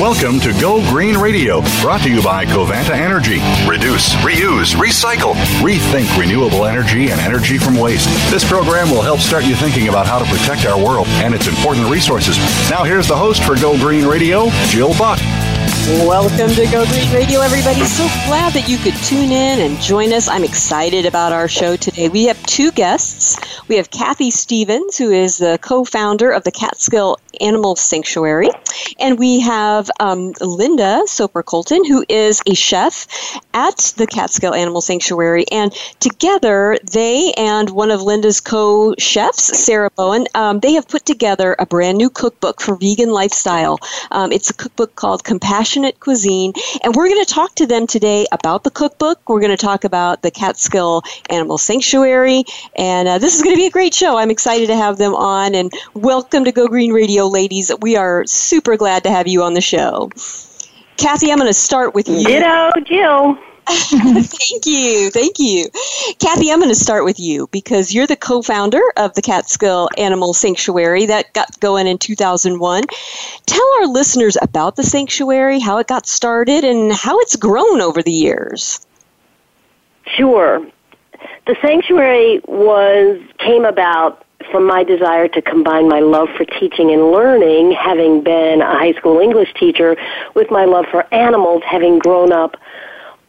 Welcome to Go Green Radio, brought to you by Covanta Energy. Reduce, reuse, recycle, rethink renewable energy and energy from waste. This program will help start you thinking about how to protect our world and its important resources. Now, here's the host for Go Green Radio, Jill Buck. Welcome to Go Green Radio, everybody. So glad that you could tune in and join us. I'm excited about our show today. We have two guests. We have Kathy Stevens, who is the co founder of the Catskill Animal Sanctuary, and we have um, Linda Soper Kolton, who is a chef at the Catskill Animal Sanctuary. And together, they and one of Linda's co chefs, Sara Boan, um, they have put together a brand new cookbook for vegan lifestyle. Um, it's a cookbook called Compassionate Cuisine, and we're going to talk to them today about the cookbook. We're going to talk about the Catskill Animal Sanctuary, and uh, this is going to be a great show. I'm excited to have them on, and welcome to Go Green Radio, ladies. We are super glad to have you on the show. Kathy, I'm going to start with you. Ditto, Jill. thank you. Thank you. Kathy, I'm going to start with you because you're the co founder of the Catskill Animal Sanctuary that got going in 2001. Tell our listeners about the sanctuary, how it got started, and how it's grown over the years. Sure. The sanctuary was came about from my desire to combine my love for teaching and learning, having been a high school English teacher, with my love for animals, having grown up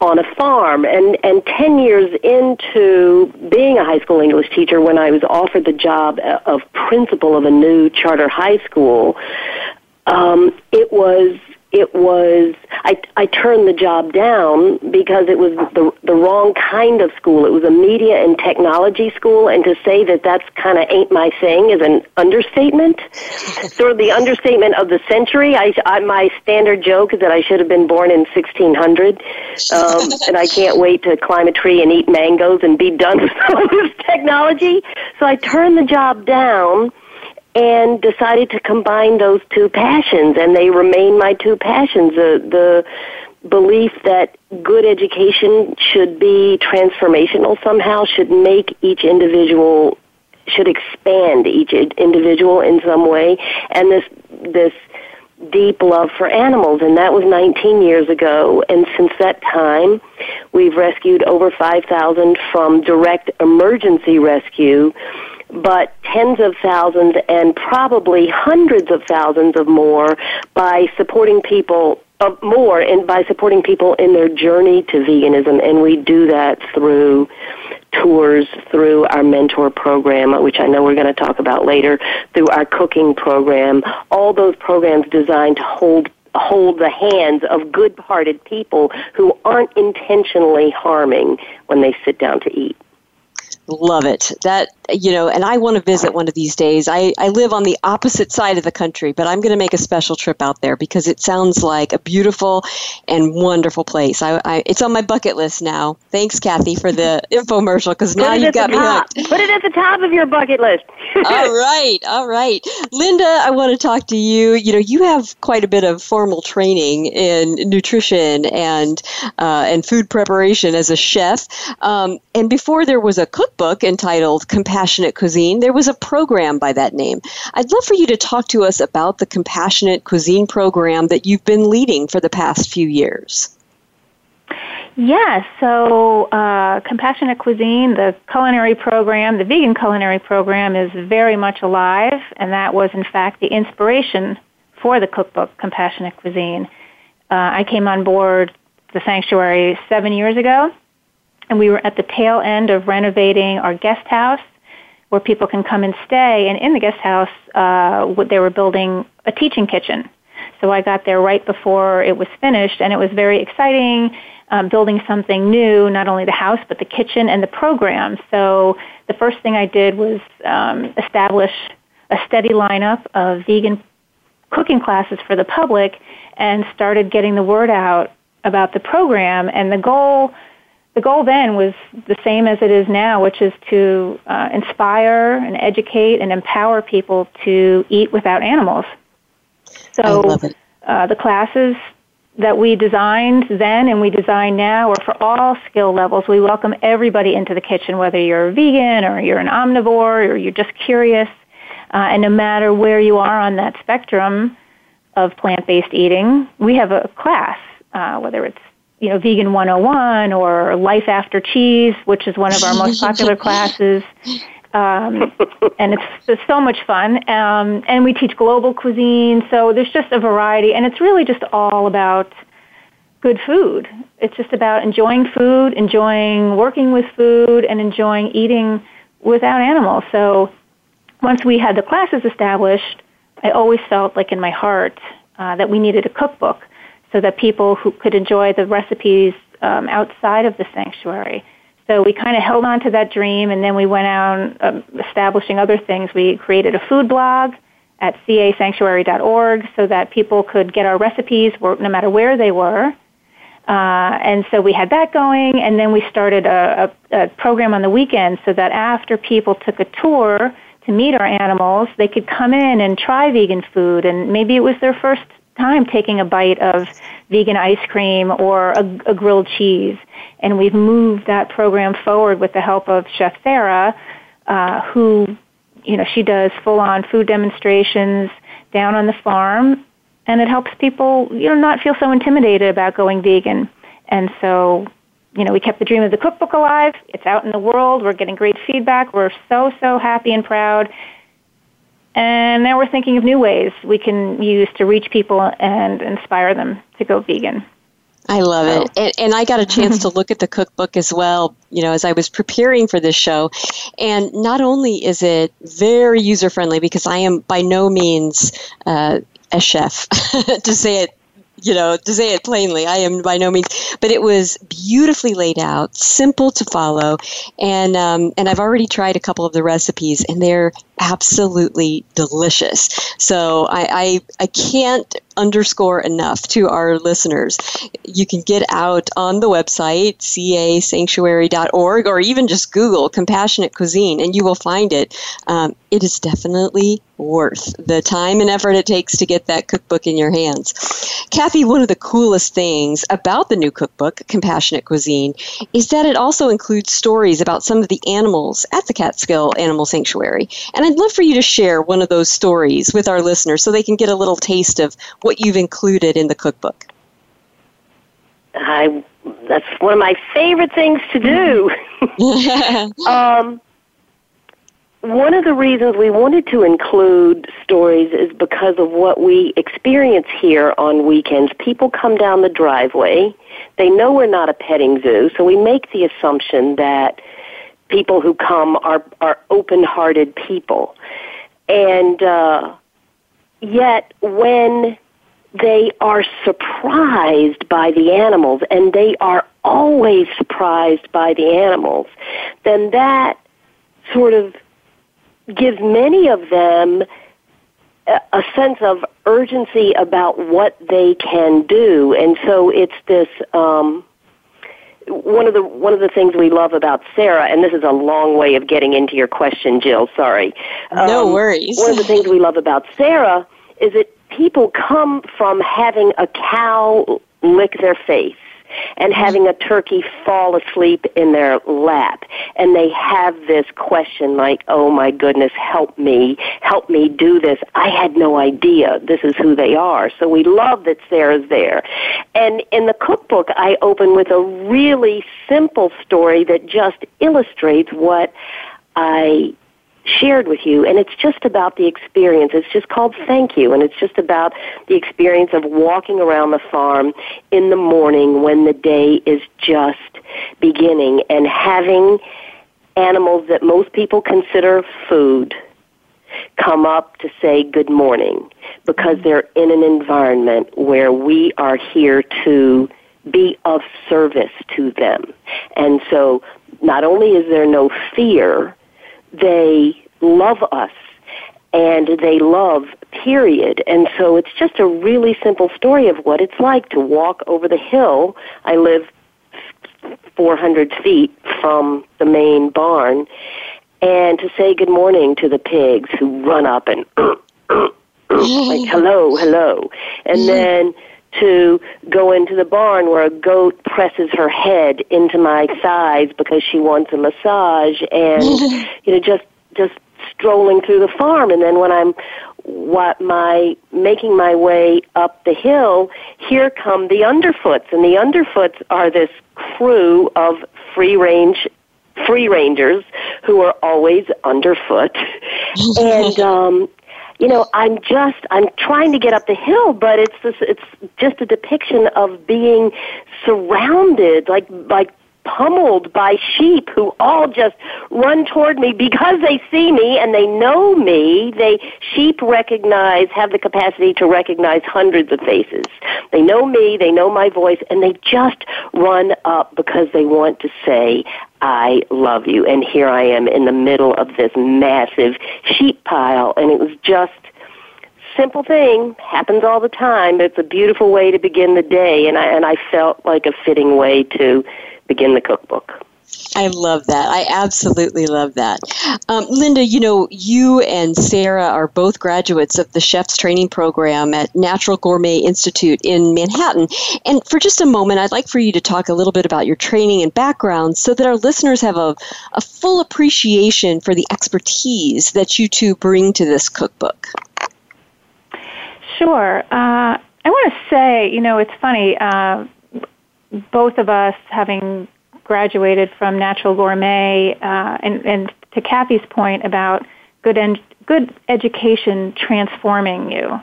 on a farm. And, and 10 years into being a high school English teacher, when I was offered the job of principal of a new charter high school, um, it was it was I, I turned the job down because it was the the wrong kind of school. It was a media and technology school, and to say that that's kind of ain't my thing is an understatement. sort of the understatement of the century. I, I my standard joke is that I should have been born in 1600, um, and I can't wait to climb a tree and eat mangoes and be done with all this technology. So I turned the job down and decided to combine those two passions and they remain my two passions the the belief that good education should be transformational somehow should make each individual should expand each individual in some way and this this deep love for animals and that was 19 years ago and since that time we've rescued over 5000 from direct emergency rescue but tens of thousands and probably hundreds of thousands of more by supporting people of more and by supporting people in their journey to veganism. And we do that through tours through our mentor program which I know we're going to talk about later through our cooking program. All those programs designed to hold hold the hands of good-hearted people who aren't intentionally harming when they sit down to eat Love it. That, you know, and I want to visit one of these days. I, I live on the opposite side of the country, but I'm going to make a special trip out there because it sounds like a beautiful and wonderful place. I, I it's on my bucket list now. Thanks, Kathy, for the infomercial because now you got me hooked. Put it at the top of your bucket list. all right. All right. Linda, I want to talk to you. You know, you have quite a bit of formal training in nutrition and, uh, and food preparation as a chef. Um, and before there was a cookbook, book entitled Compassionate Cuisine, there was a program by that name. I'd love for you to talk to us about the Compassionate Cuisine program that you've been leading for the past few years. Yes, so uh, Compassionate Cuisine, the culinary program, the vegan culinary program, is very much alive, and that was, in fact, the inspiration for the cookbook, Compassionate Cuisine. Uh, I came on board the sanctuary seven years ago, and we were at the tail end of renovating our guest house where people can come and stay. And in the guest house, uh, they were building a teaching kitchen. So I got there right before it was finished, and it was very exciting. Um, building something new, not only the house, but the kitchen and the program. So the first thing I did was um, establish a steady lineup of vegan cooking classes for the public and started getting the word out about the program. And the goal the goal then was the same as it is now, which is to uh, inspire and educate and empower people to eat without animals. So uh, the classes that we designed then and we design now are for all skill levels. We welcome everybody into the kitchen, whether you're a vegan or you're an omnivore or you're just curious. Uh, and no matter where you are on that spectrum, of plant-based eating, we have a class, uh, whether it's you know Vegan 101 or Life After Cheese, which is one of our most popular classes. Um, and it's, it's so much fun. Um, and we teach global cuisine, so there's just a variety, and it's really just all about good food. It's just about enjoying food, enjoying working with food, and enjoying eating without animals. So once we had the classes established, I always felt like in my heart uh, that we needed a cookbook so that people who could enjoy the recipes um, outside of the sanctuary. So we kind of held on to that dream, and then we went out um, establishing other things. We created a food blog at casanctuary.org so that people could get our recipes no matter where they were. Uh, and so we had that going, and then we started a, a, a program on the weekend so that after people took a tour to meet our animals, they could come in and try vegan food, and maybe it was their first time taking a bite of vegan ice cream or a, a grilled cheese. And we've moved that program forward with the help of Chef Sara, uh, who, you know, she does full-on food demonstrations down on the farm, and it helps people, you know, not feel so intimidated about going vegan. And so, you know, we kept the dream of the cookbook alive. It's out in the world. We're getting great feedback. We're so, so happy and proud. And now we're thinking of new ways we can use to reach people and inspire them to go vegan. I love it. And, and, I got a chance to look at the cookbook as well, you know, as I was preparing for this show. And not only is it very user friendly, because I am by no means uh, a chef, to say it you know, to say it plainly, I am by no means, but it was beautifully laid out, simple to follow, and um, and I've already tried a couple of the recipes, and they're absolutely delicious. So I, I, I can't underscore enough to our listeners. You can get out on the website, casanctuary.org, or even just Google compassionate cuisine, and you will find it. Um, it is definitely worth the time and effort it takes to get that cookbook in your hands. Kathy, one of the coolest things about the new cookbook, Compassionate Cuisine, is that it also includes stories about some of the animals at the Catskill Animal Sanctuary. And I'd love for you to share one of those stories with our listeners so they can get a little taste of what you've included in the cookbook. I that's one of my favorite things to do. um, one of the reasons we wanted to include stories is because of what we experience here on weekends. People come down the driveway. They know we're not a petting zoo, so we make the assumption that people who come are are open-hearted people. And uh, yet when they are surprised by the animals and they are always surprised by the animals, then that sort of gives many of them a sense of urgency about what they can do, and so it's this. Um, one of the one of the things we love about Sara, and this is a long way of getting into your question, Jill. Sorry. No um, worries. One of the things we love about Sara is that people come from having a cow lick their face and having a turkey fall asleep in their lap. And they have this question like, oh my goodness, help me, help me do this. I had no idea this is who they are. So we love that Sara's there. And in the cookbook, I open with a really simple story that just illustrates what I shared with you and it's just about the experience. It's just called thank you and it's just about the experience of walking around the farm in the morning when the day is just beginning and having animals that most people consider food come up to say good morning because they're in an environment where we are here to be of service to them. And so not only is there no fear they love us and they love, period. And so it's just a really simple story of what it's like to walk over the hill. I live 400 feet from the main barn and to say good morning to the pigs who run up and like hello, hello. And then to go into the barn where a goat presses her head into my thighs because she wants a massage and you know just just strolling through the farm. And then when I'm what my making my way up the hill, here come the underfoots, and the underfoots are this crew of free range free rangers who are always underfoot, and um, you know, I'm just I'm trying to get up the hill, but it's this it's just a depiction of being surrounded like like pummeled by sheep who all just run toward me because they see me and they know me. They sheep recognize have the capacity to recognize hundreds of faces. They know me, they know my voice, and they just run up because they want to say, I love you. And here I am in the middle of this massive sheep pile and it was just simple thing happens all the time but it's a beautiful way to begin the day and I and I felt like a fitting way to begin the cookbook. I love that. I absolutely love that. Um, Linda, you know, you and Sarah are both graduates of the chef's training program at Natural Gourmet Institute in Manhattan. And for just a moment, I'd like for you to talk a little bit about your training and background so that our listeners have a, a full appreciation for the expertise that you two bring to this cookbook. Sure. Uh, I want to say, you know, it's funny. Uh, both of us having graduated from Natural Gourmet, uh, and, and to Kathy's point about good en- good education transforming you,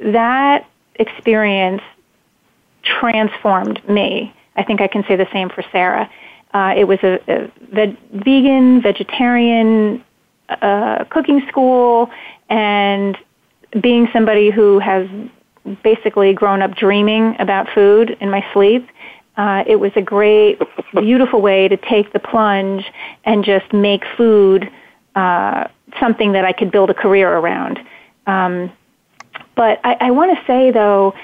that experience transformed me. I think I can say the same for Sara. Uh, it was a, a ve- vegan, vegetarian uh, cooking school, and being somebody who has basically grown up dreaming about food in my sleep, uh, it was a great, beautiful way to take the plunge and just make food uh, something that I could build a career around. Um, but I, I want to say, though,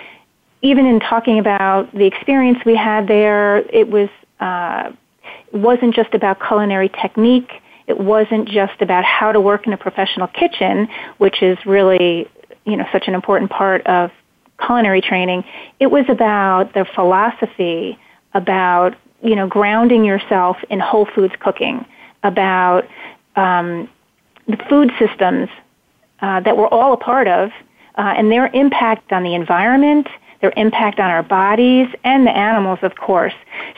even in talking about the experience we had there, it was uh, wasn't just about culinary technique. It wasn't just about how to work in a professional kitchen, which is really, you know, such an important part of culinary training. It was about the philosophy about you know grounding yourself in whole foods cooking, about um, the food systems uh, that we're all a part of, uh, and their impact on the environment, their impact on our bodies, and the animals, of course.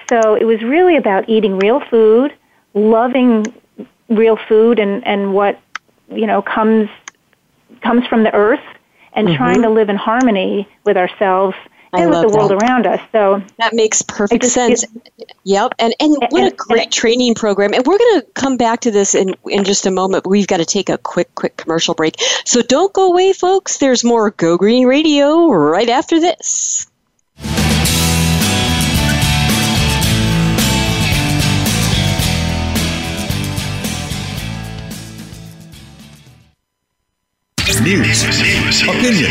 So it was really about eating real food, loving real food, and and what you know comes comes from the earth, and mm-hmm. trying to live in harmony with ourselves and with the world that. around us. So that makes perfect sense. yep, and and what and, a great and, training program. And we're going to come back to this in in just a moment. But we've got to take a quick quick commercial break. So don't go away, folks. There's more Go Green Radio right after this. News, opinion,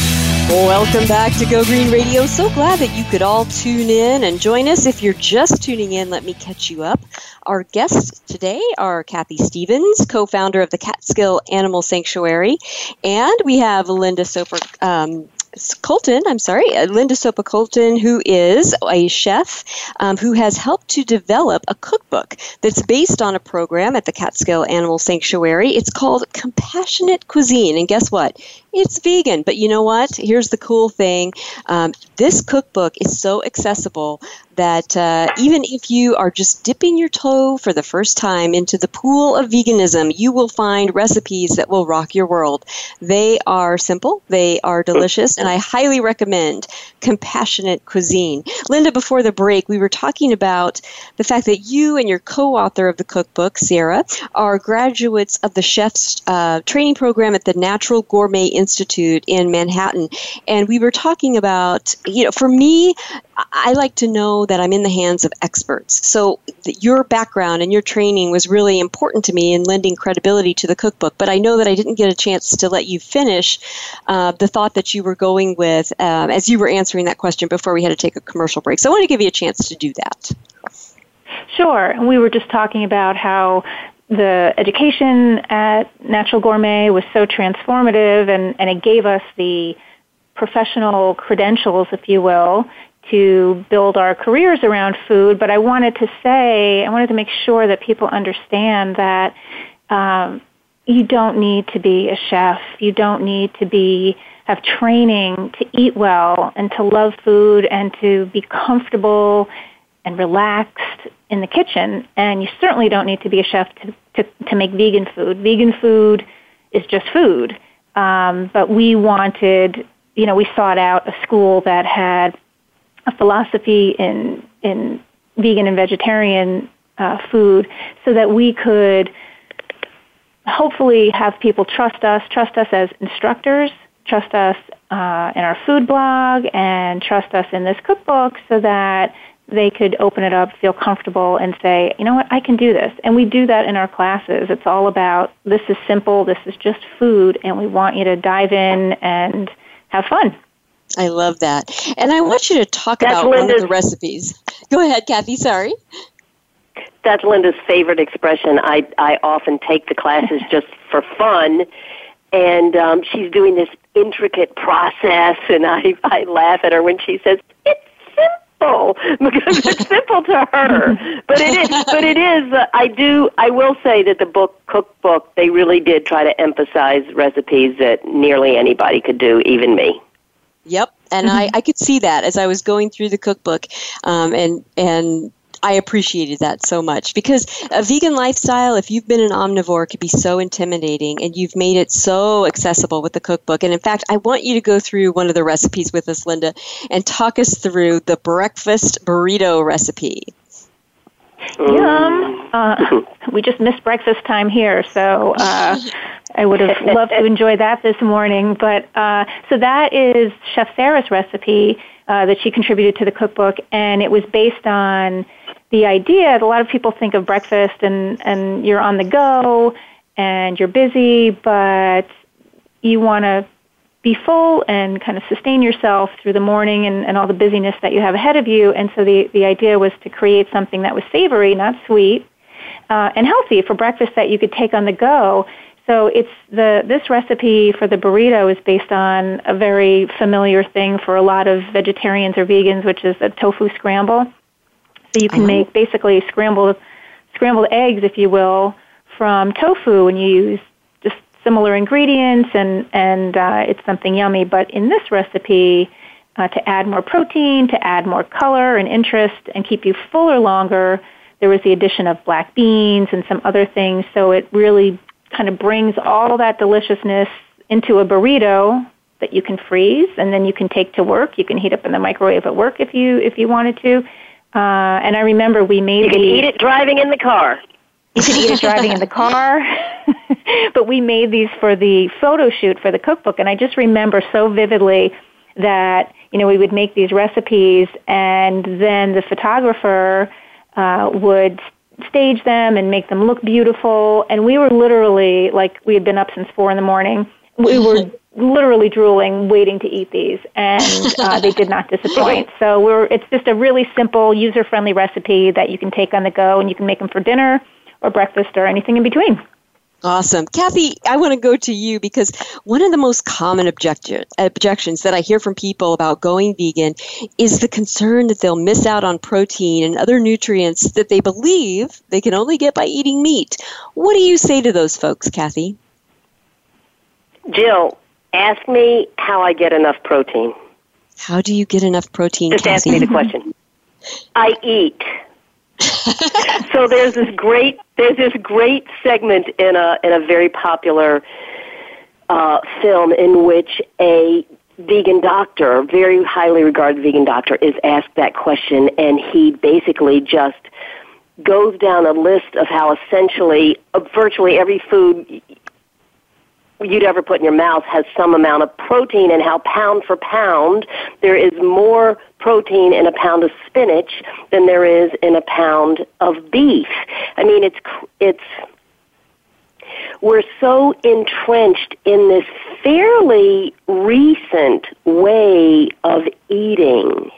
Welcome back to Go Green Radio. So glad that you could all tune in and join us. If you're just tuning in, let me catch you up. Our guests today are Kathy Stevens, co founder of the Catskill Animal Sanctuary, and we have Linda Soper. Um, Kolton, I'm sorry, uh, Linda Soper Kolton, who is a chef um, who has helped to develop a cookbook that's based on a program at the Catskill Animal Sanctuary. It's called Compassionate Cuisine. And guess what? It's vegan. But you know what? Here's the cool thing um, this cookbook is so accessible that uh, even if you are just dipping your toe for the first time into the pool of veganism, you will find recipes that will rock your world. They are simple, they are delicious, and I highly recommend Compassionate Cuisine. Linda, before the break, we were talking about the fact that you and your co author of the cookbook, Sara, are graduates of the chef's uh, training program at the Natural Gourmet Institute in Manhattan. And we were talking about, you know, for me, I like to know that I'm in the hands of experts. So your background and your training was really important to me in lending credibility to the cookbook. But I know that I didn't get a chance to let you finish uh, the thought that you were going with um, as you were answering that question before we had to take a commercial break. So I want to give you a chance to do that. Sure. And we were just talking about how the education at Natural Gourmet was so transformative and, and it gave us the professional credentials, if you will, to build our careers around food, but I wanted to say, I wanted to make sure that people understand that um, you don't need to be a chef. You don't need to be have training to eat well and to love food and to be comfortable and relaxed in the kitchen. And you certainly don't need to be a chef to, to, to make vegan food. Vegan food is just food. Um, but we wanted, you know, we sought out a school that had a philosophy in in vegan and vegetarian uh, food, so that we could hopefully have people trust us, trust us as instructors, trust us uh, in our food blog, and trust us in this cookbook, so that they could open it up, feel comfortable, and say, you know what, I can do this. And we do that in our classes. It's all about this is simple, this is just food, and we want you to dive in and have fun. I love that. And I want you to talk That's about Linda's, one of the recipes. Go ahead, Kathy. Sorry. That's Linda's favorite expression. I, I often take the classes just for fun. And um, she's doing this intricate process, and I, I laugh at her when she says, It's simple because it's simple to her. But it is. But it is. Uh, I do. I will say that the book cookbook they really did try to emphasize recipes that nearly anybody could do, even me. Yep, and I, mm-hmm. I could see that as I was going through the cookbook, um, and and I appreciated that so much because a vegan lifestyle, if you've been an omnivore, could be so intimidating, and you've made it so accessible with the cookbook. And in fact, I want you to go through one of the recipes with us, Linda, and talk us through the breakfast burrito recipe. Yum! Uh, we just missed breakfast time here, so uh, I would have loved to enjoy that this morning. But uh, so that is Chef Sara's recipe uh, that she contributed to the cookbook, and it was based on the idea that a lot of people think of breakfast and and you're on the go and you're busy, but you want to be full and kind of sustain yourself through the morning and, and all the busyness that you have ahead of you. And so the, the idea was to create something that was savory, not sweet, uh, and healthy for breakfast that you could take on the go. So it's the this recipe for the burrito is based on a very familiar thing for a lot of vegetarians or vegans, which is a tofu scramble. So you can uh-huh. make basically scrambled scrambled eggs, if you will, from tofu, and you use just similar ingredients, and and uh, it's something yummy. But in this recipe, uh, to add more protein, to add more color and interest, and keep you fuller longer, there was the addition of black beans and some other things. So it really kind of brings all that deliciousness into a burrito that you can freeze and then you can take to work. You can heat up in the microwave at work if you if you wanted to. Uh, and I remember we made. You can eat it driving in the car. You can eat it driving in the car. but we made these for the photo shoot for the cookbook, and I just remember so vividly that you know we would make these recipes, and then the photographer uh, would stage them and make them look beautiful. And we were literally like we had been up since four in the morning. We were literally drooling, waiting to eat these, and uh, they did not disappoint. So we're it's just a really simple, user friendly recipe that you can take on the go, and you can make them for dinner or breakfast or anything in between. Awesome. Kathy, I want to go to you because one of the most common objecti- objections that I hear from people about going vegan is the concern that they'll miss out on protein and other nutrients that they believe they can only get by eating meat. What do you say to those folks, Kathy? Jill, ask me how I get enough protein. How do you get enough protein, Just Kathy? ask me the question. I eat. so there's this great there's this great segment in a in a very popular uh, film in which a vegan doctor, very highly regarded vegan doctor, is asked that question, and he basically just goes down a list of how essentially uh, virtually every food you'd ever put in your mouth has some amount of protein and how pound for pound there is more protein in a pound of spinach than there is in a pound of beef. I mean it's it's we're so entrenched in this fairly recent way of eating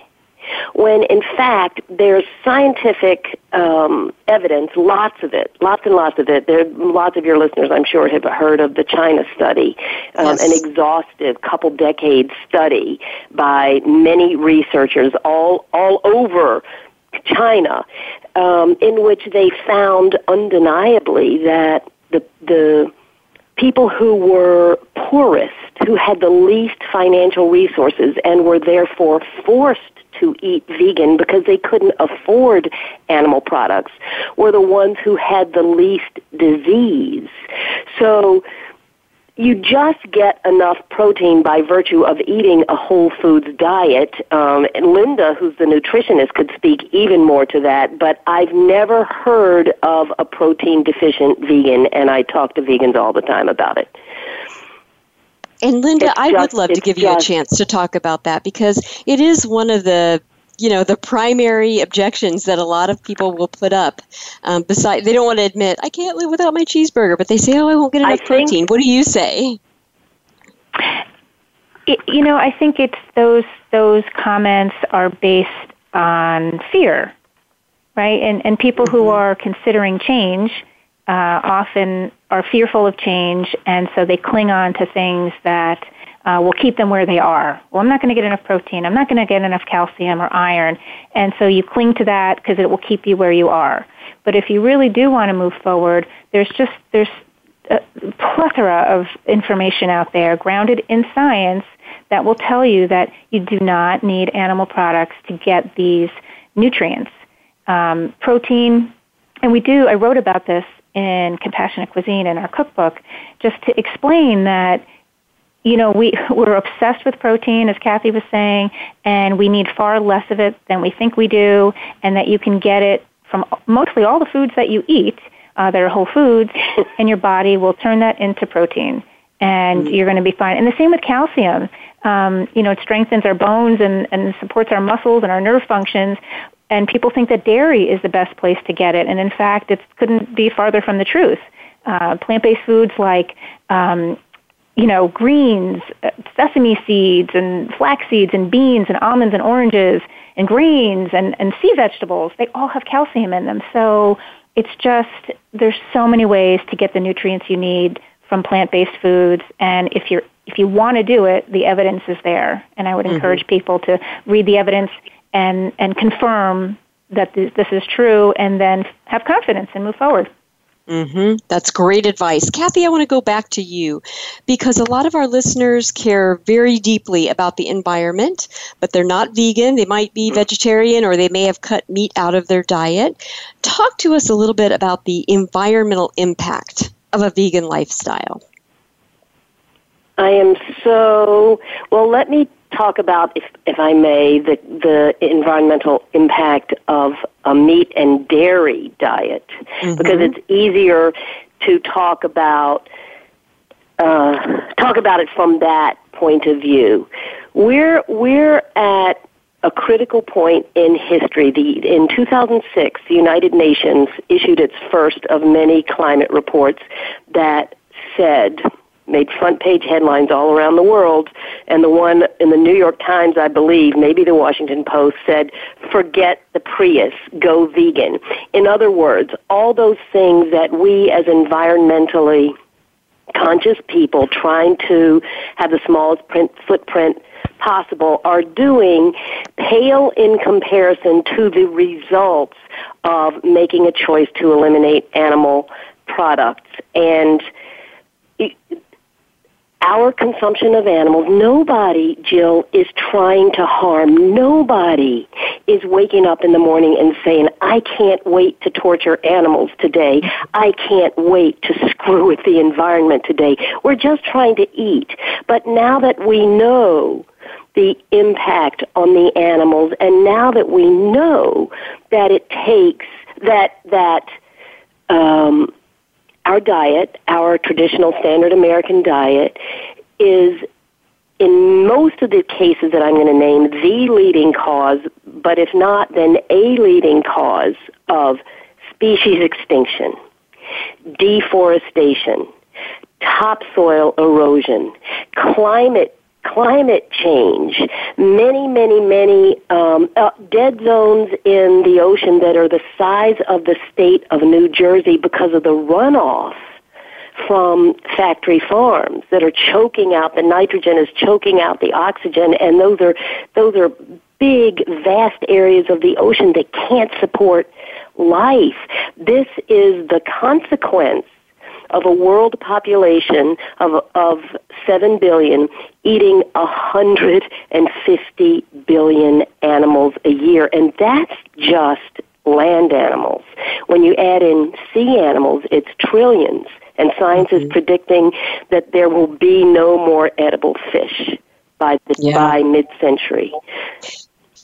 when in fact there's scientific um, evidence, lots of it, lots and lots of it. There, lots of your listeners, I'm sure, have heard of the China study, um, yes. an exhaustive couple decades study by many researchers all all over China, um, in which they found undeniably that the the people who were poorest, who had the least financial resources, and were therefore forced to eat vegan because they couldn't afford animal products were the ones who had the least disease. So you just get enough protein by virtue of eating a whole foods diet. Um, and Linda, who's the nutritionist, could speak even more to that. But I've never heard of a protein deficient vegan, and I talk to vegans all the time about it. And Linda, It's I just- would love to it's give you a chance to talk about that because it is one of the you know the primary objections that a lot of people will put up. Um, beside, they don't want to admit I can't live without my cheeseburger, but they say, "Oh, I won't get I enough think- protein." What do you say? It, you know, I think it's those those comments are based on fear, right? And and people who are considering change uh, often are fearful of change, and so they cling on to things that uh, will keep them where they are. Well, I'm not going to get enough protein. I'm not going to get enough calcium or iron, and so you cling to that because it will keep you where you are. But if you really do want to move forward, there's just there's a plethora of information out there grounded in science that will tell you that you do not need animal products to get these nutrients. Um, protein, and we do, I wrote about this in Compassionate Cuisine in our cookbook, just to explain that you know, we, we're obsessed with protein, as Kathy was saying, and we need far less of it than we think we do, and that you can get it from mostly all the foods that you eat uh, that are whole foods, and your body will turn that into protein, and you're going to be fine. And the same with calcium. Um, you know, it strengthens our bones and, and supports our muscles and our nerve functions. And people think that dairy is the best place to get it, and in fact, it couldn't be farther from the truth. Uh, plant-based foods like um, you know, greens, uh, sesame seeds and flax seeds and beans and almonds and oranges and grains and, and sea vegetables, they all have calcium in them. So it's just, there's so many ways to get the nutrients you need from plant-based foods. And if you're, if you want to do it, the evidence is there. And I would Mm-hmm. encourage people to read the evidence and, and confirm that this, this is true and then have confidence and move forward. hmm That's great advice. Kathy, I want to go back to you because a lot of our listeners care very deeply about the environment, but they're not vegan. They might be vegetarian or they may have cut meat out of their diet. Talk to us a little bit about the environmental impact of a vegan lifestyle. I am so well. Let me talk about, if if I may, the the environmental impact of a meat and dairy diet mm-hmm. because it's easier to talk about uh, talk about it from that point of view. We're we're at a critical point in history. The, in 2006, the United Nations issued its first of many climate reports that said made front page headlines all around the world. And the one in the New York Times, I believe, maybe the Washington Post said, forget the Prius, go vegan. In other words, all those things that we as environmentally conscious people trying to have the smallest print, footprint possible are doing pale in comparison to the results of making a choice to eliminate animal products. And our consumption of animals, nobody, Jill, is trying to harm. Nobody is waking up in the morning and saying, I can't wait to torture animals today. I can't wait to screw with the environment today. We're just trying to eat. But now that we know the impact on the animals, and now that we know that it takes that, that, um, our diet, our traditional standard American diet, is in most of the cases that I'm going to name the leading cause, but if not, then a leading cause of species extinction, deforestation, topsoil erosion, climate climate change, many, many, many um, uh, dead zones in the ocean that are the size of the state of New Jersey because of the runoff from factory farms that are choking out the nitrogen is choking out the oxygen and those are those are big vast areas of the ocean that can't support life. This is the consequence of a world population of, of 7 billion eating 150 billion animals a year. And that's just land animals. When you add in sea animals, it's trillions. And science mm-hmm. is predicting that there will be no more edible fish by the, yeah. by mid-century.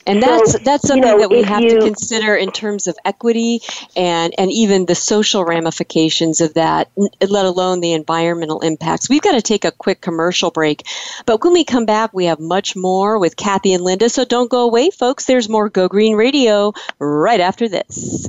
And that's so, that's something you know, that we have you, to consider in terms of equity and and even the social ramifications of that, let alone the environmental impacts. We've got to take a quick commercial break, but when we come back, we have much more with Kathy and Linda. So don't go away, folks. There's more Go Green Radio right after this.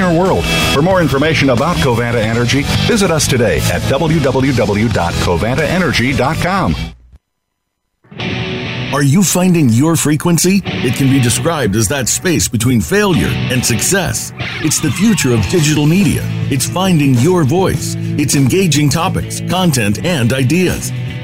world. For more information about Covanta Energy, visit us today at www.covantaenergy.com. Are you finding your frequency? It can be described as that space between failure and success. It's the future of digital media. It's finding your voice. It's engaging topics, content, and ideas.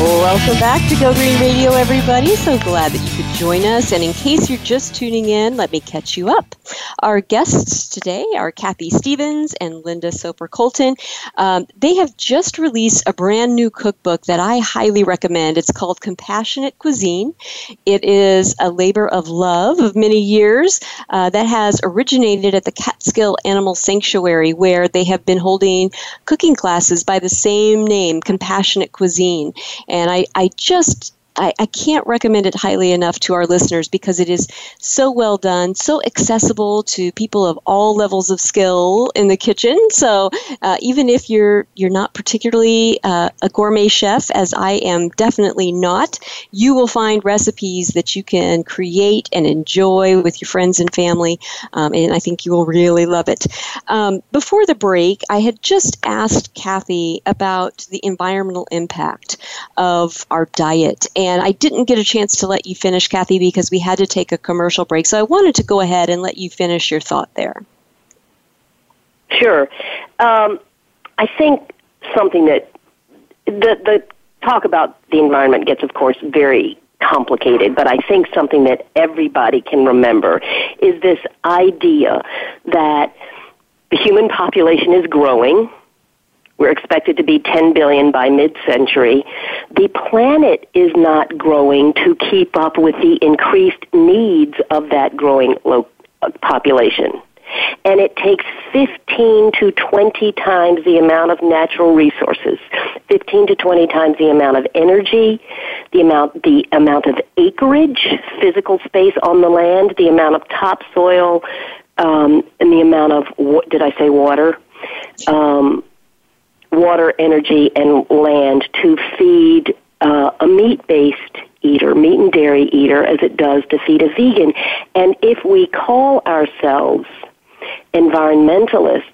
Welcome back to Go Green Radio, everybody. So glad that you could join us. And in case you're just tuning in, let me catch you up. Our guests today are Kathy Stevens and Linda Soper Kolton. Um, they have just released a brand new cookbook that I highly recommend. It's called Compassionate Cuisine. It is a labor of love of many years uh, that has originated at the Catskill Animal Sanctuary, where they have been holding cooking classes by the same name, Compassionate Cuisine. And I, I just I, I, can't recommend it highly enough to our listeners because it is so well done, so accessible to people of all levels of skill in the kitchen. So uh, even if you're you're not particularly uh, a gourmet chef, as I am definitely not, you will find recipes that you can create and enjoy with your friends and family, um, and I think you will really love it. Um, before the break, I had just asked Kathy about the environmental impact of our diet and I didn't get a chance to let you finish, Kathy, because we had to take a commercial break. So I wanted to go ahead and let you finish your thought there. Sure. Um, I think something that the, the talk about the environment gets, of course, very complicated, but I think something that everybody can remember is this idea that the human population is growing we're expected to be 10 billion by mid-century. The planet is not growing to keep up with the increased needs of that growing lo- uh, population. And it takes 15 to 20 times the amount of natural resources, 15 to 20 times the amount of energy, the amount, the amount of acreage, physical space on the land, the amount of topsoil, um, and the amount of, what did I say water? Um, water, energy, and land to feed uh, a meat based eater, meat and dairy eater, as it does to feed a vegan. And if we call ourselves environmentalists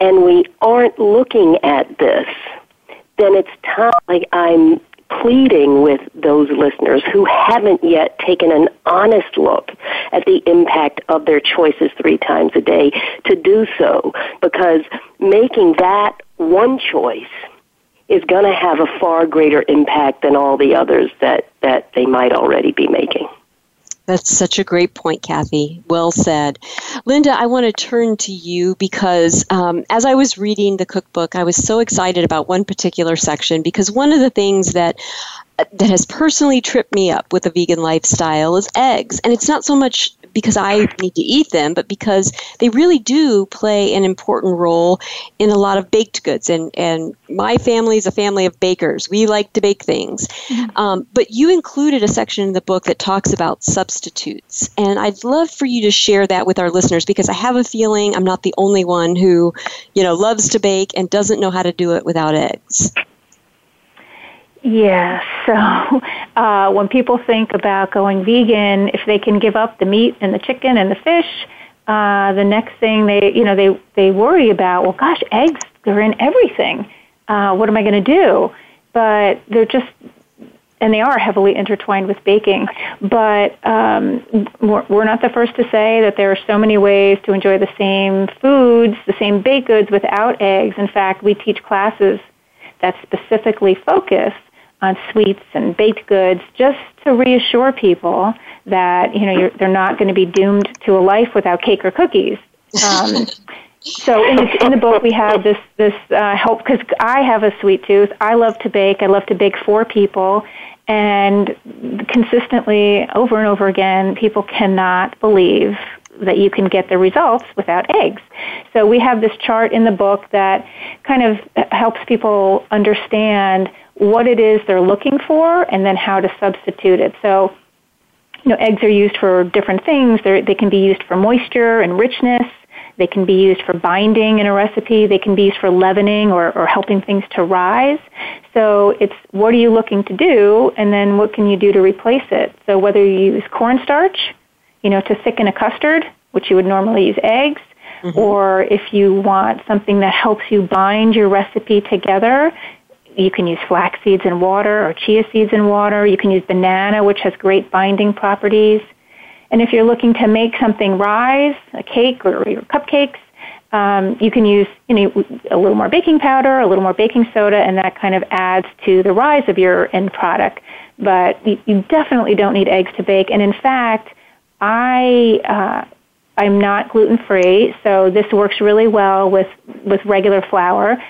and we aren't looking at this, then it's time, like I'm pleading with those listeners who haven't yet taken an honest look at the impact of their choices three times a day to do so because making that one choice is going to have a far greater impact than all the others that, that they might already be making. That's such a great point, Kathy. Well said. Linda, I want to turn to you because um, as I was reading the cookbook, I was so excited about one particular section because one of the things that that has personally tripped me up with a vegan lifestyle is eggs. And it's not so much because I need to eat them, but because they really do play an important role in a lot of baked goods. And, and my family is a family of bakers. We like to bake things. Mm-hmm. Um, but you included a section in the book that talks about substitutes. And I'd love for you to share that with our listeners because I have a feeling I'm not the only one who, you know, loves to bake and doesn't know how to do it without eggs. Yeah, so uh, when people think about going vegan, if they can give up the meat and the chicken and the fish, uh, the next thing they, you know, they they worry about, well, gosh, eggs they're in everything. Uh, what am I going to do? But they're just, and they are heavily intertwined with baking. But um, we're, we're not the first to say that there are so many ways to enjoy the same foods, the same baked goods without eggs. In fact, we teach classes that specifically focus on sweets and baked goods just to reassure people that you know they're not going to be doomed to a life without cake or cookies. Um, so in the, in the book we have this this uh, help because I have a sweet tooth. I love to bake. I love to bake for people, and consistently over and over again, people cannot believe that you can get the results without eggs. So we have this chart in the book that kind of helps people understand what it is they're looking for and then how to substitute it. So, you know, eggs are used for different things. They're, they can be used for moisture and richness. They can be used for binding in a recipe. They can be used for leavening or, or helping things to rise. So it's what are you looking to do, and then what can you do to replace it? So whether you use cornstarch, you know, to thicken a custard, which you would normally use eggs, mm-hmm. or if you want something that helps you bind your recipe together, you can use flax seeds in water or chia seeds in water. You can use banana, which has great binding properties. And if you're looking to make something rise, a cake or your cupcakes, um, you can use you know, a little more baking powder, a little more baking soda, and that kind of adds to the rise of your end product. But you, you definitely don't need eggs to bake. And in fact, I uh, I'm not gluten free, so this works really well with with regular flour.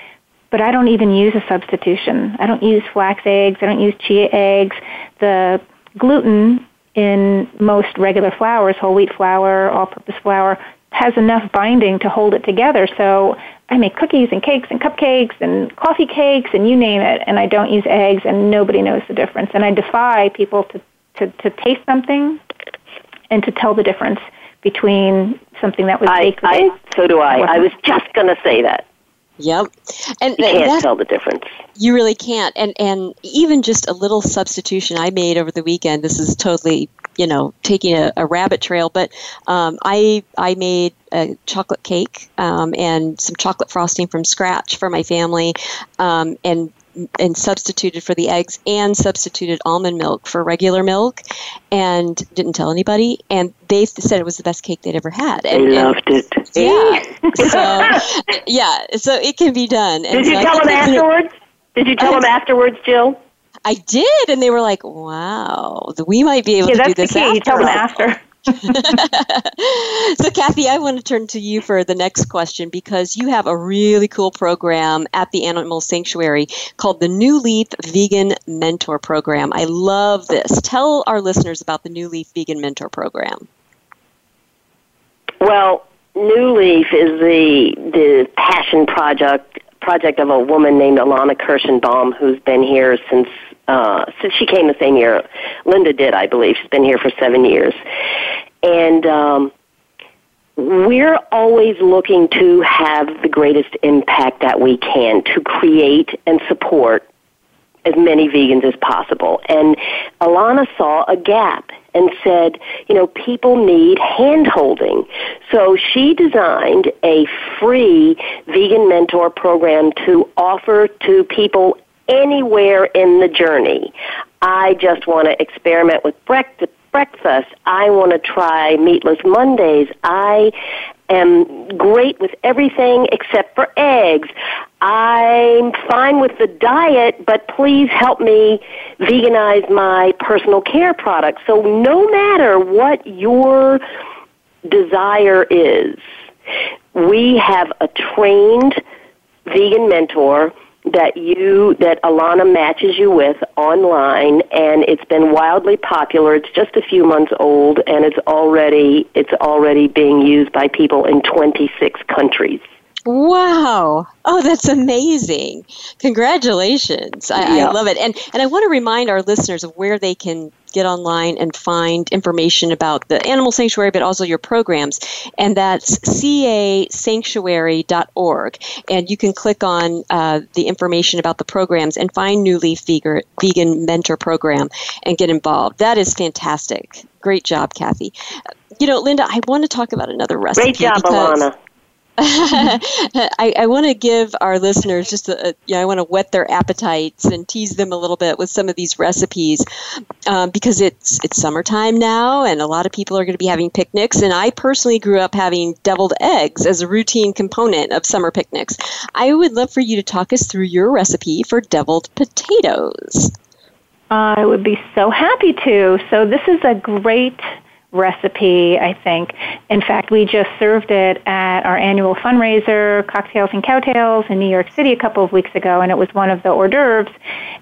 But I don't even use a substitution. I don't use flax eggs. I don't use chia eggs. The gluten in most regular flours, whole wheat flour, all purpose flour, has enough binding to hold it together. So I make cookies and cakes and cupcakes and coffee cakes and you name it, and I don't use eggs, and nobody knows the difference. And I defy people to, to, to taste something and to tell the difference between something that was baked. I, I so do I. I was just going to say that. Yep, and you can't that, tell the difference. You really can't, and and even just a little substitution I made over the weekend. This is totally you know taking a, a rabbit trail, but um, I I made a chocolate cake um, and some chocolate frosting from scratch for my family, um, and and substituted for the eggs and substituted almond milk for regular milk and didn't tell anybody. And they said it was the best cake they'd ever had. And, they loved and, it. Yeah. So yeah so it can be done. And did you so tell them afterwards? Did you tell them afterwards jill? I did, and they were like, "Wow, we might be able yeah, to do this." The key. You tell them after. so, Kathy, I want to turn to you for the next question because you have a really cool program at the Animal Sanctuary called the New Leaf Vegan Mentor Program. I love this. Tell our listeners about the New Leaf Vegan Mentor Program. Well, New Leaf is the the passion project project of a woman named Alana Kirschenbaum who's been here since uh, since she came the same year Linda did, I believe. She's been here for seven years. And um, we're always looking to have the greatest impact that we can to create and support as many vegans as possible. And Alana saw a gap and said, you know, people need hand holding. So she designed a free vegan mentor program to offer to people anywhere in the journey. I just want to experiment with breakfast. Breakfast. I want to try meatless Mondays. I am great with everything except for eggs. I'm fine with the diet, but please help me veganize my personal care products. So no matter what your desire is, we have a trained vegan mentor that you that Alana matches you with online and it's been wildly popular. It's just a few months old and it's already it's already being used by people in 26 countries. Wow. Oh, that's amazing. Congratulations. I, yeah. I, love it. And and I want to remind our listeners of where they can get online and find information about the animal sanctuary, but also your programs. And that's casanctuary.org. And you can click on uh, the information about the programs and find New Leaf Vegan, Vegan Mentor Program and get involved. That is fantastic. Great job, Kathy. You know, Linda, I want to talk about another recipe. Great job, Alana. I, I want to give our listeners just a, you know, I want to whet their appetites and tease them a little bit with some of these recipes um, because it's it's summertime now and a lot of people are going to be having picnics and I personally grew up having deviled eggs as a routine component of summer picnics. I would love for you to talk us through your recipe for deviled potatoes. I would be so happy to. So this is a great recipe, I think. In fact, we just served it at our annual fundraiser, Cocktails and Cowtails, in New York City a couple of weeks ago, and it was one of the hors d'oeuvres.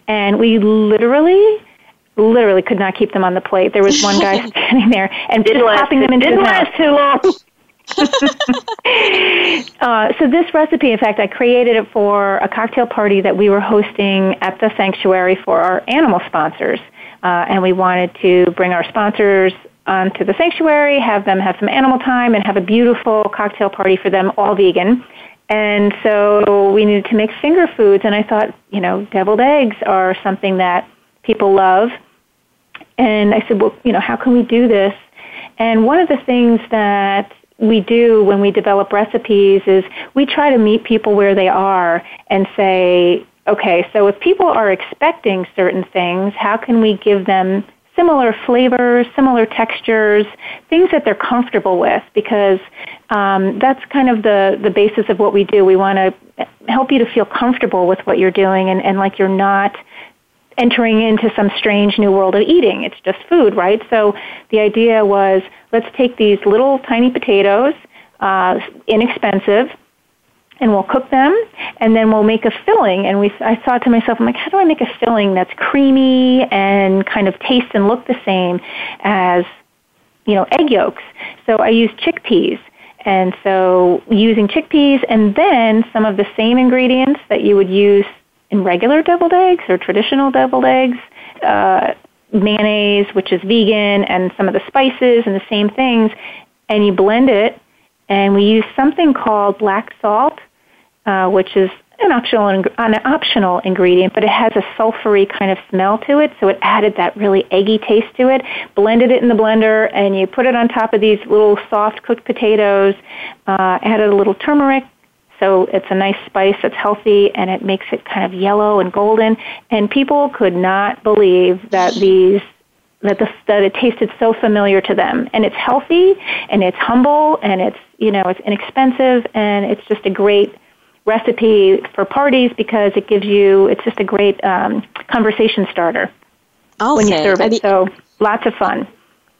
And we literally literally could not keep them on the plate. There was one guy standing there and didn't just popping them into didn't his last too long. uh, so this recipe, in fact, I created it for a cocktail party that we were hosting at the sanctuary for our animal sponsors. Uh, and we wanted to bring our sponsors Um, onto the sanctuary, have them have some animal time, and have a beautiful cocktail party for them, all vegan. And so we needed to make finger foods, and I thought, you know, deviled eggs are something that people love. And I said, well, you know, how can we do this? And one of the things that we do when we develop recipes is we try to meet people where they are and say, okay, so if people are expecting certain things, how can we give them similar flavors, similar textures, things that they're comfortable with? Because um, that's kind of the, the basis of what we do. We want to help you to feel comfortable with what you're doing and, and like you're not entering into some strange new world of eating. It's just food, right? So the idea was let's take these little tiny potatoes, uh, inexpensive, and we'll cook them, and then we'll make a filling. And we, I thought to myself, I'm like, how do I make a filling that's creamy and kind of taste and look the same as, you know, egg yolks? So I used chickpeas. And so using chickpeas and then some of the same ingredients that you would use in regular deviled eggs or traditional deviled eggs, uh, mayonnaise, which is vegan, and some of the spices and the same things, and you blend it. And we use something called black salt, uh, which is an optional an optional ingredient, but it has a sulfury kind of smell to it, so it added that really eggy taste to it. Blended it in the blender, and you put it on top of these little soft cooked potatoes. Uh, added a little turmeric, so it's a nice spice that's healthy and it makes it kind of yellow and golden. And people could not believe that these that the that it tasted so familiar to them. And it's healthy and it's humble and it's you know it's inexpensive and it's just a great recipe for parties because it gives you it's just a great um, conversation starter when you serve it. I mean, so lots of fun.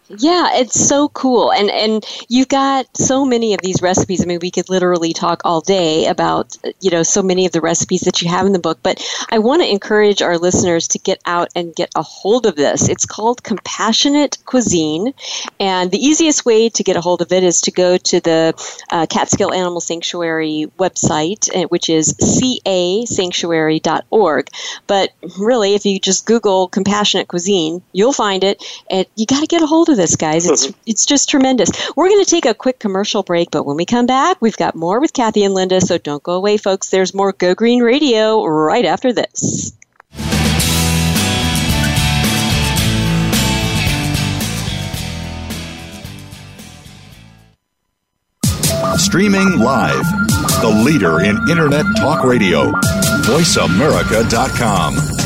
Yeah, it's so cool. And and you've got so many of these recipes. I mean, we could literally talk all day about, you know, so many of the recipes that you have in the book, but I want to encourage our listeners to get out and get a hold of this. It's called Compassionate Cuisine, and the easiest way to get a hold of it is to go to the uh, Catskill Animal Sanctuary website, uh, which is casanctuary.org. But really, if you just Google Compassionate Cuisine, you'll find it, and you got to get a hold of this, guys. It's mm-hmm. it's just tremendous. We're going to take a quick commercial break, but when we come back, we've got more with Kathy and Linda. So don't go away, folks. There's more Go Green Radio right after this. Streaming live, the leader in Internet Talk Radio, VoiceAmerica.com.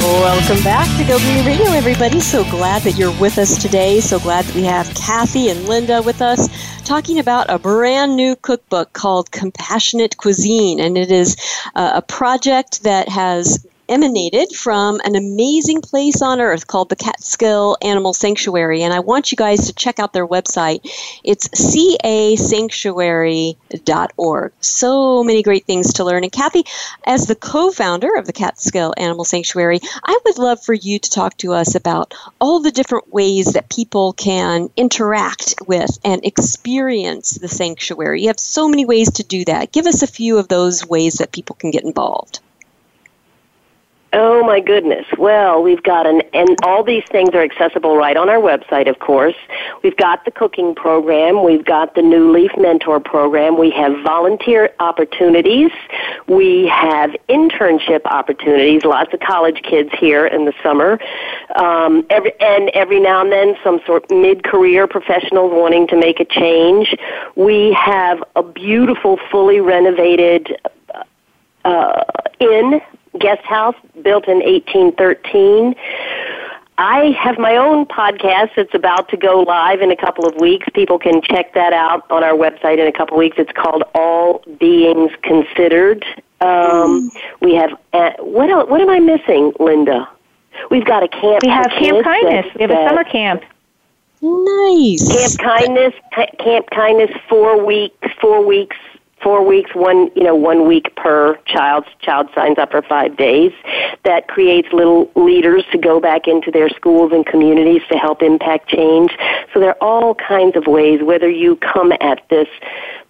Welcome back to Go Green Radio, everybody. So glad that you're with us today. So glad that we have Kathy and Linda with us talking about a brand new cookbook called Compassionate Cuisine. And it is uh, a project that has emanated from an amazing place on earth called the Catskill Animal Sanctuary. And I want you guys to check out their website. It's casanctuary.org. So many great things to learn. And Kathy, as the co founder of the Catskill Animal Sanctuary, I would love for you to talk to us about all the different ways that people can interact with and experience the sanctuary. You have so many ways to do that. Give us a few of those ways that people can get involved. Oh my goodness. Well, we've got an, and all these things are accessible right on our website, of course. We've got the cooking program. We've got the New Leaf Mentor program. We have volunteer opportunities. We have internship opportunities. Lots of college kids here in the summer. Um, every, and every now and then some sort of mid-career professionals wanting to make a change. We have a beautiful, fully renovated uh, inn guest house built in 1813. I have my own podcast that's about to go live in a couple of weeks. People can check that out on our website in a couple of weeks. It's called All Beings Considered. Um, we have uh, what else, what am I missing, Linda? We've got a camp. We have Camp Kindness. we have a summer camp. Nice. Camp Kindness. Camp Kindness. Four weeks. Four weeks four weeks, one you know one week per child. Child signs up for five days. That creates little leaders to go back into their schools and communities to help impact change. So there are all kinds of ways. Whether you come at this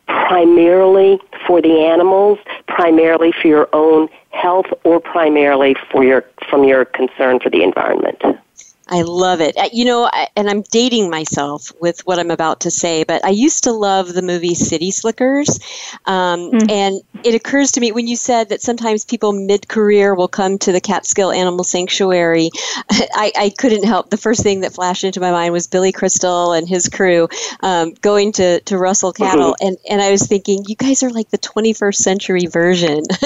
primarily for the animals, primarily for your own health, or primarily for your from your concern for the environment. I love it. Uh, you know, and I'm dating myself with what I'm about to say, but I used to love the movie City Slickers. Um, mm-hmm. And it occurs to me when you said that sometimes people mid career will come to the Catskill Animal Sanctuary, I, I, couldn't help. The first thing that flashed into my mind was Billy Crystal and his crew um, going to, to Russell Cattle. Mm-hmm. And, and I was thinking, you guys are like the 21st century version,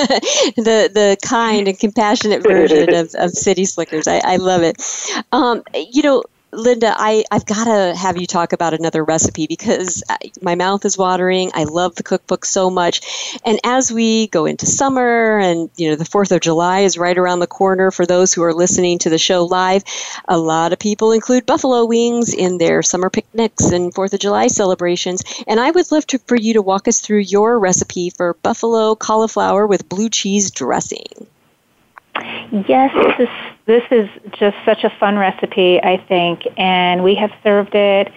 the, the kind and compassionate version of, of City Slickers. I, I love it. Um, um, you know, Linda, I, I've got to have you talk about another recipe because my mouth is watering. I love the cookbook so much. And as we go into summer and, you know, the 4th of July is right around the corner for those who are listening to the show live, a lot of people include buffalo wings in their summer picnics and 4th of July celebrations. And I would love to, for you to walk us through your recipe for buffalo cauliflower with blue cheese dressing. Yes, this is this is just such a fun recipe, I think, and we have served it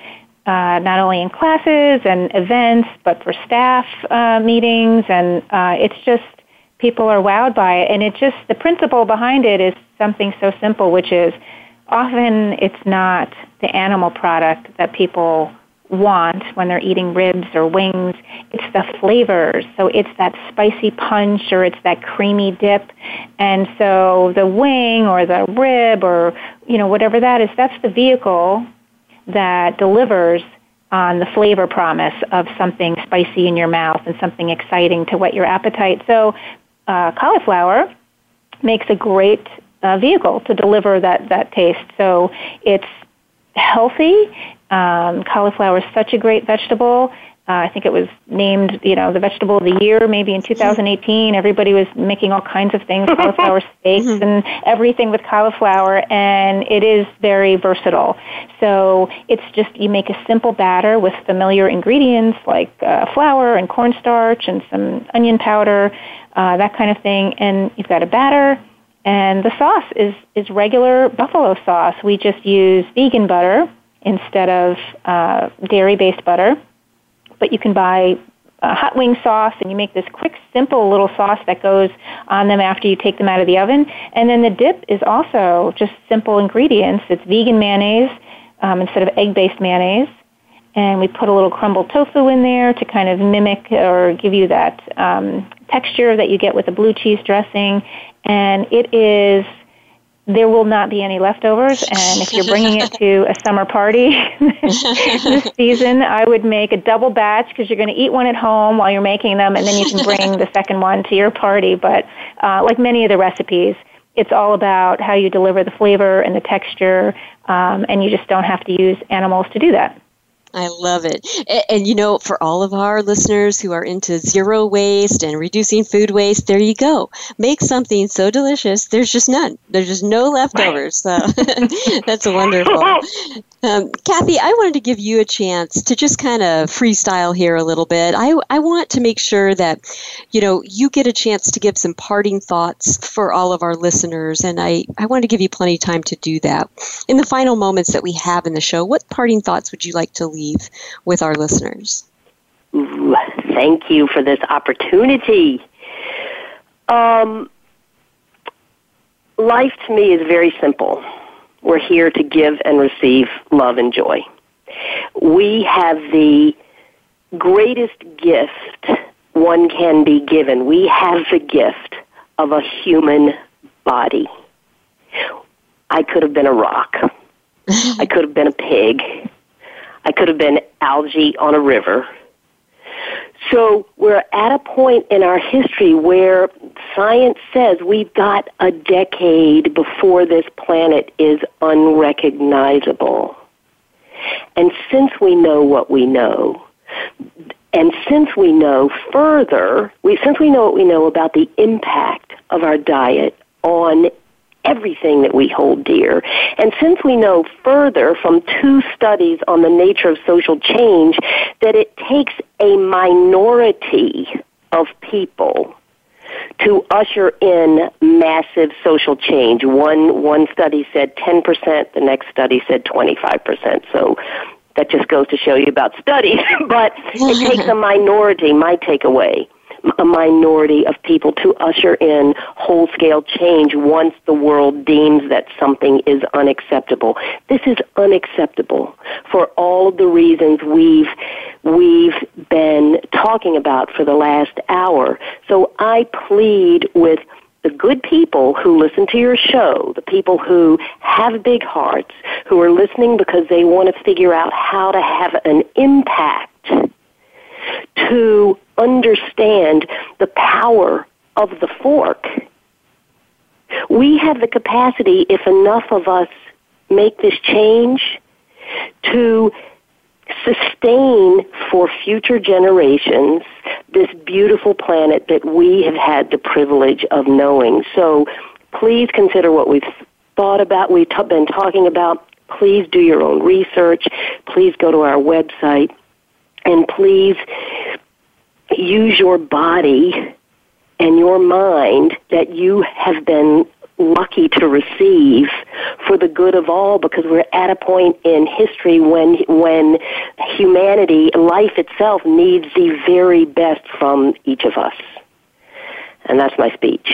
uh, not only in classes and events, but for staff uh, meetings, and uh, it's just people are wowed by it. And it just the principle behind it is something so simple, which is often it's not the animal product that people want when they're eating ribs or wings. It's the flavors. So it's that spicy punch or it's that creamy dip. And so the wing or the rib or, you know, whatever that is, that's the vehicle that delivers on the flavor promise of something spicy in your mouth and something exciting to whet your appetite. So uh, cauliflower makes a great uh, vehicle to deliver that, that taste. So it's healthy um, cauliflower is such a great vegetable. Uh, I think it was named, you know, the vegetable of the year maybe in 2018. Everybody was making all kinds of things, cauliflower steaks mm-hmm. and everything with cauliflower, and it is very versatile. So it's just you make a simple batter with familiar ingredients like uh, flour and cornstarch and some onion powder, uh, that kind of thing, and you've got a batter. And the sauce is is regular buffalo sauce. We just use vegan butter instead of uh, dairy-based butter. But you can buy a hot wing sauce and you make this quick, simple little sauce that goes on them after you take them out of the oven. And then the dip is also just simple ingredients. It's vegan mayonnaise um, instead of egg-based mayonnaise. And we put a little crumbled tofu in there to kind of mimic or give you that um, texture that you get with a blue cheese dressing. And it is there will not be any leftovers. And if you're bringing it to a summer party this season, I would make a double batch because you're going to eat one at home while you're making them, and then you can bring the second one to your party. But uh, like many of the recipes, it's all about how you deliver the flavor and the texture, um, and you just don't have to use animals to do that. I love it. And, and, you know, for all of our listeners who are into zero waste and reducing food waste, there you go. Make something so delicious, there's just none. There's just no leftovers. So that's wonderful. Um, Kathy, I wanted to give you a chance to just kind of freestyle here a little bit. I, I want to make sure that, you know, you get a chance to give some parting thoughts for all of our listeners, and I, I want to give you plenty of time to do that. In the final moments that we have in the show, what parting thoughts would you like to leave with our listeners? Thank you for this opportunity. Um, life to me is very simple. We're here to give and receive love and joy. We have the greatest gift one can be given. We have the gift of a human body. I could have been a rock. I could have been a pig. I could have been algae on a river. So we're at a point in our history where science says we've got a decade before this planet is unrecognizable. And since we know what we know, and since we know further, we, since we know what we know about the impact of our diet on everything that we hold dear. And since we know further from two studies on the nature of social change that it takes a minority of people to usher in massive social change. One one study said 10%, the next study said 25%. So that just goes to show you about studies, but it takes a minority, my takeaway, a minority of people to usher in whole scale change once the world deems that something is unacceptable. This is unacceptable for all of the reasons we've we've been talking about for the last hour. So I plead with the good people who listen to your show, the people who have big hearts, who are listening because they want to figure out how to have an impact to understand the power of the fork. We have the capacity, if enough of us make this change, to sustain for future generations this beautiful planet that we have had the privilege of knowing. So please consider what we've thought about, we've been talking about. Please do your own research. Please go to our website. And please use your body and your mind that you have been lucky to receive for the good of all because we're at a point in history when when humanity life itself needs the very best from each of us. And that's my speech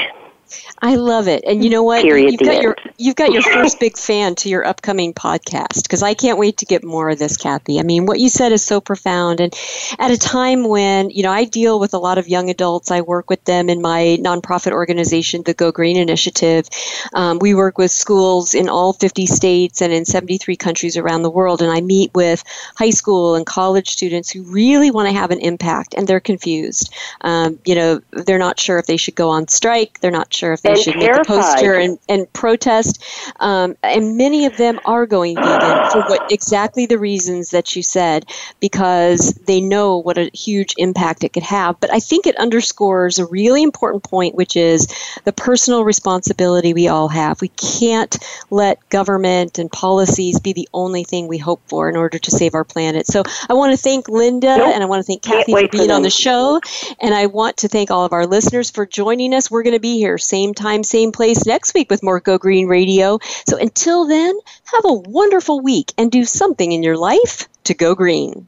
I love it. And you know what? Period. You've got your you've got your first big fan to your upcoming podcast because I can't wait to get more of this, Kathy. I mean, what you said is so profound, and at a time when you know I deal with a lot of young adults, I work with them in my nonprofit organization, the Go Green Initiative. Um, we work with schools in all 50 states and in 73 countries around the world, and I meet with high school and college students who really want to have an impact, and they're confused. Um, you know, they're not sure if they should go on strike. They're not sure if they and should terrified. make a poster and, and protest. Um, and many of them are going vegan for what exactly the reasons that you said, because they know what a huge impact it could have. But I think it underscores a really important point, which is the personal responsibility we all have. We can't let government and policies be the only thing we hope for in order to save our planet. So I want to thank Linda Nope. and I want to thank Kathy for for being on the show. And I want to thank all of our listeners for joining us. We're going to be here same time, same place next week with more Go Green Radio. So until then, have a wonderful week and do something in your life to go green.